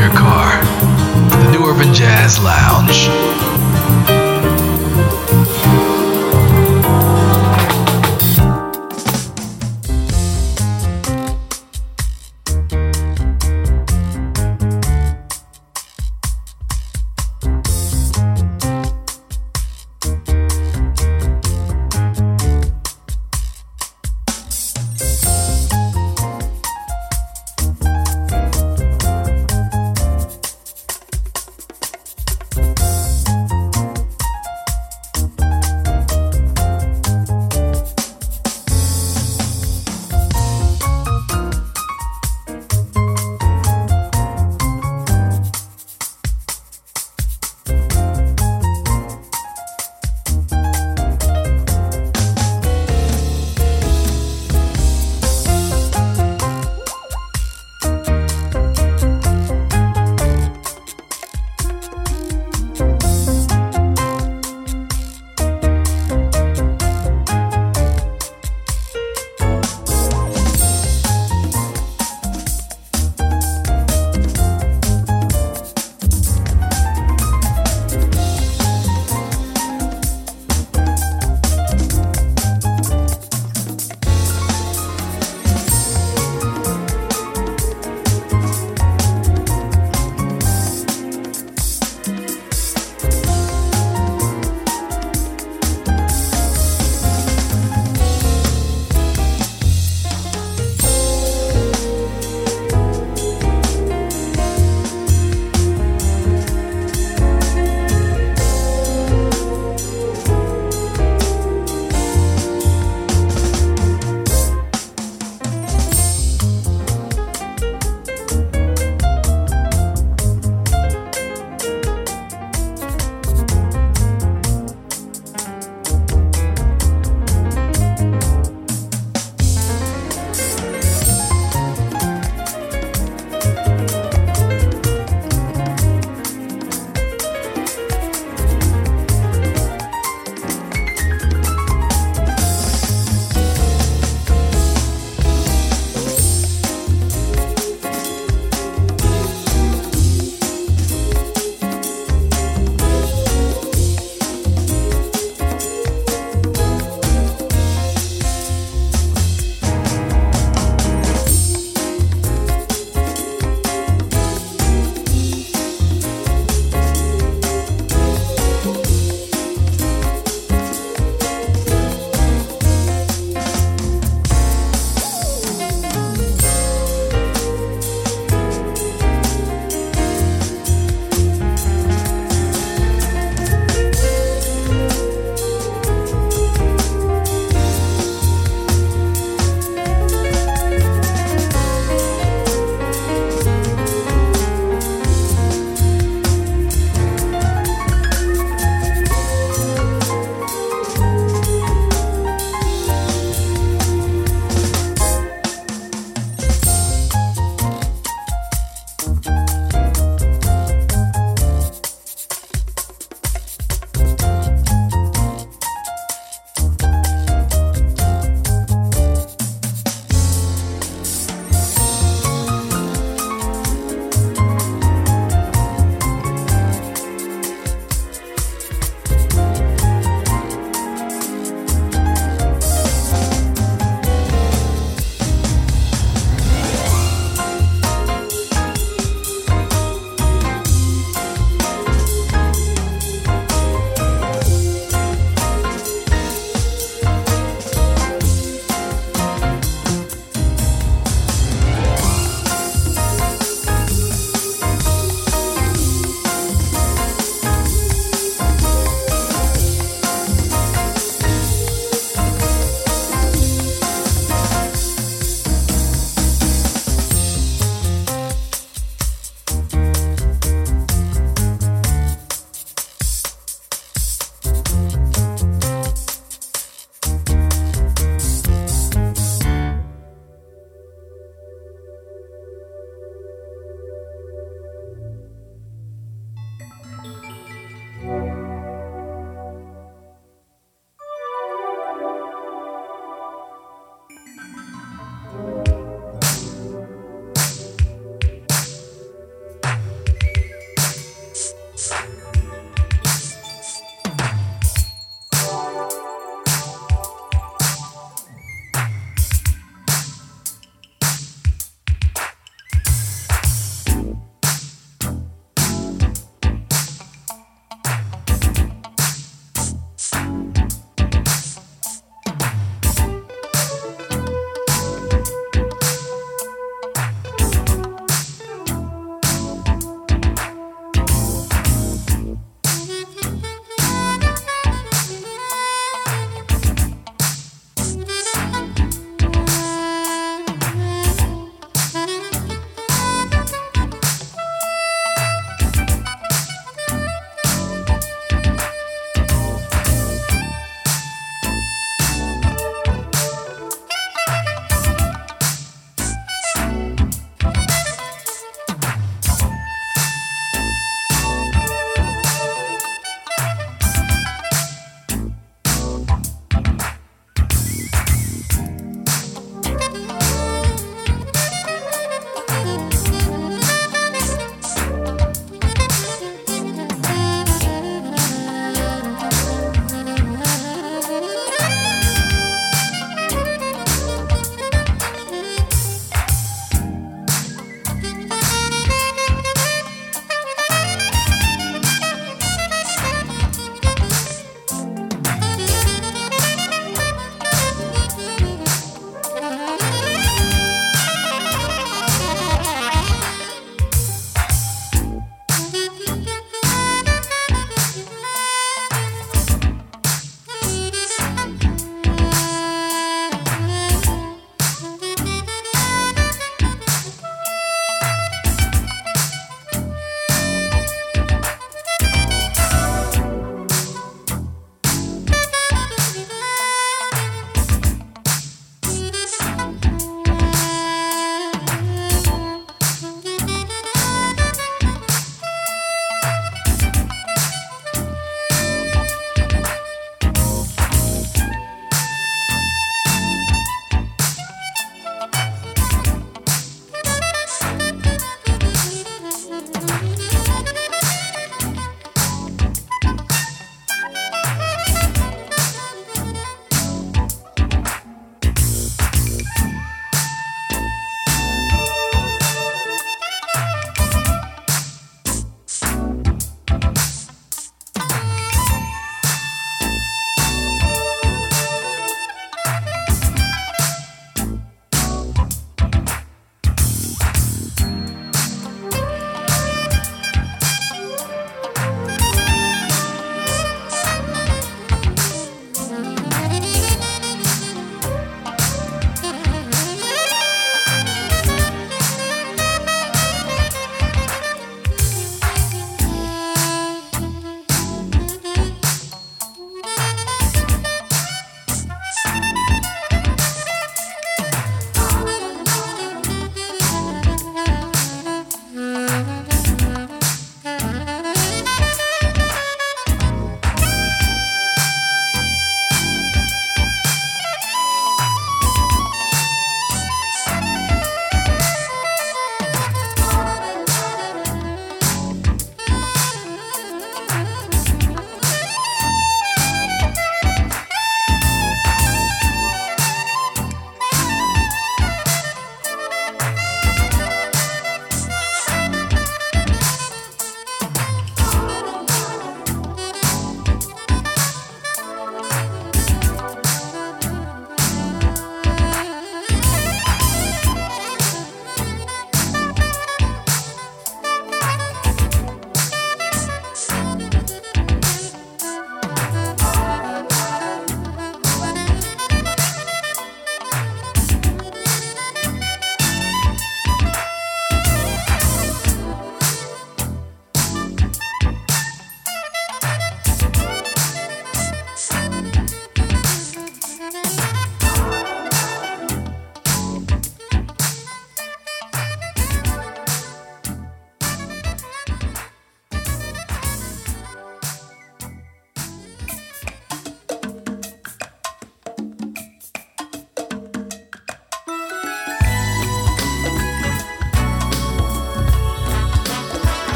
your car. The New Urban Jazz Lounge.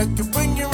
That could bring you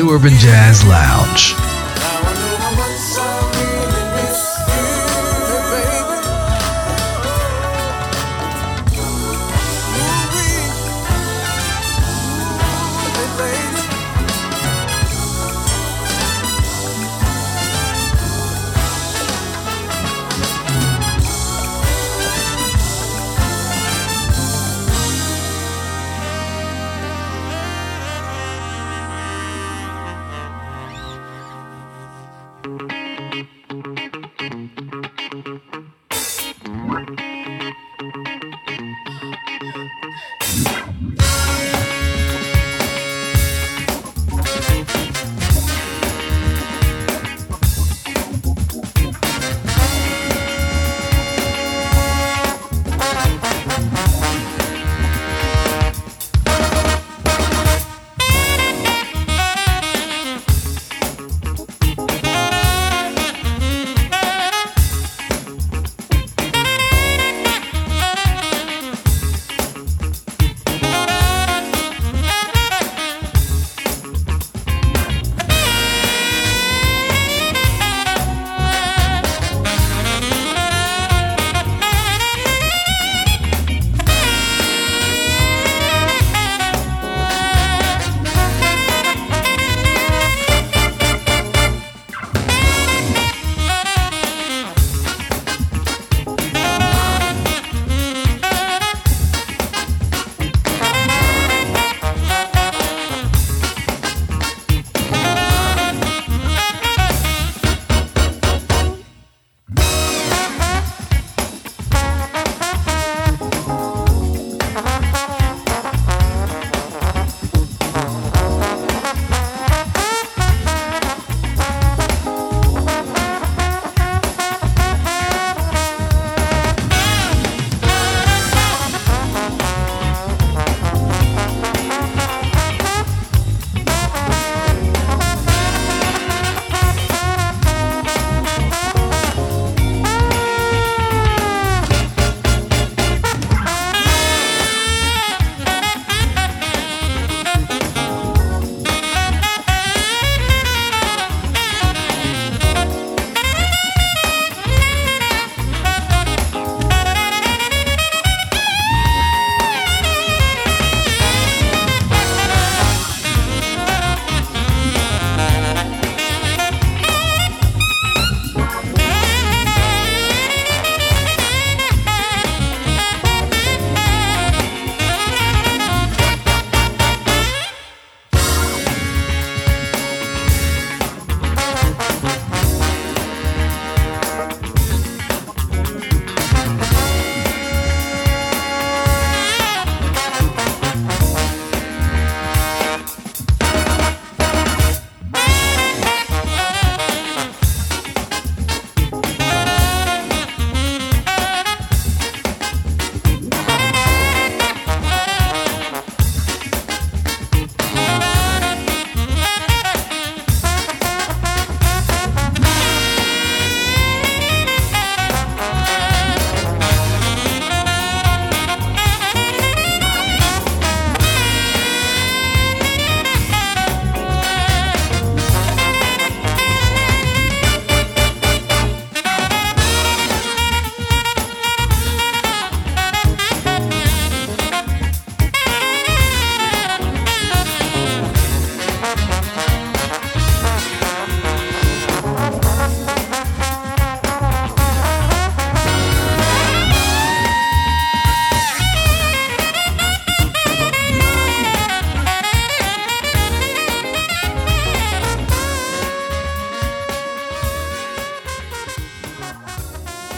New Urban Jazz Lounge.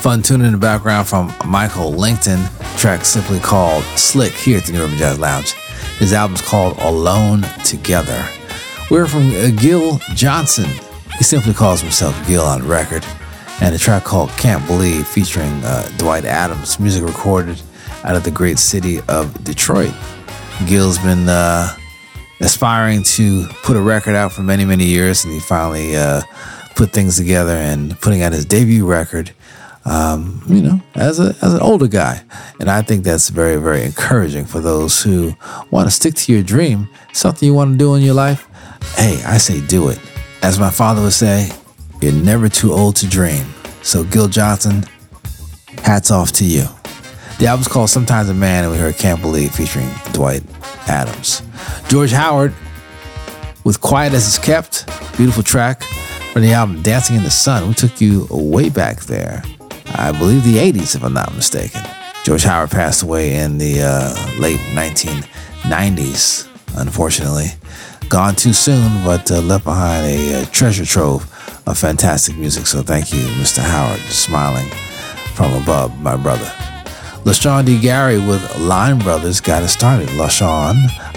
Fun tune in the background from Michael Langton, track simply called Slick here at the New Urban Jazz Lounge. His album's called Alone Together. We're from uh, Gil Johnson. He simply calls himself Gil on record. And a track called Can't Believe featuring uh, Dwight Adams, music recorded out of the great city of Detroit. Gil's been uh, aspiring to put a record out for many, many years, and he finally uh, put things together and putting out his debut record. Um, you know, as a as an older guy, and I think that's very, very encouraging for those who want to stick to your dream, something you want to do in your life. Hey, I say do it. As my father would say, you're never too old to dream. So, Gil Johnson, hats off to you. The album's called Sometimes a Man, and we heard Can't Believe featuring Dwight Adams. George Howard with Quiet as It's Kept, beautiful track from the album Dancing in the Sun. We took you way back there. I believe the 80s, if I'm not mistaken. George Howard passed away in the uh, late 1990s, unfortunately. Gone too soon, but uh, left behind a, a treasure trove of fantastic music. So thank you, Mr. Howard, smiling from above, my brother. LaShawn D. Gary with Line Brothers got it started. LaShawn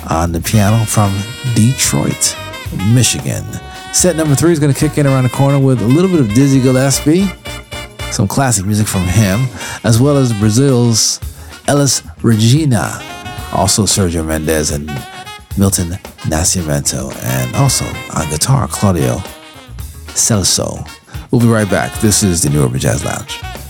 on the piano from Detroit, Michigan. Set number three is going to kick in around the corner with a little bit of Dizzy Gillespie, some classic music from him, as well as Brazil's Elis Regina, also Sergio Mendes and Milton Nascimento, and also on guitar, Claudio Celso. We'll be right back. This is the New Urban Jazz Lounge.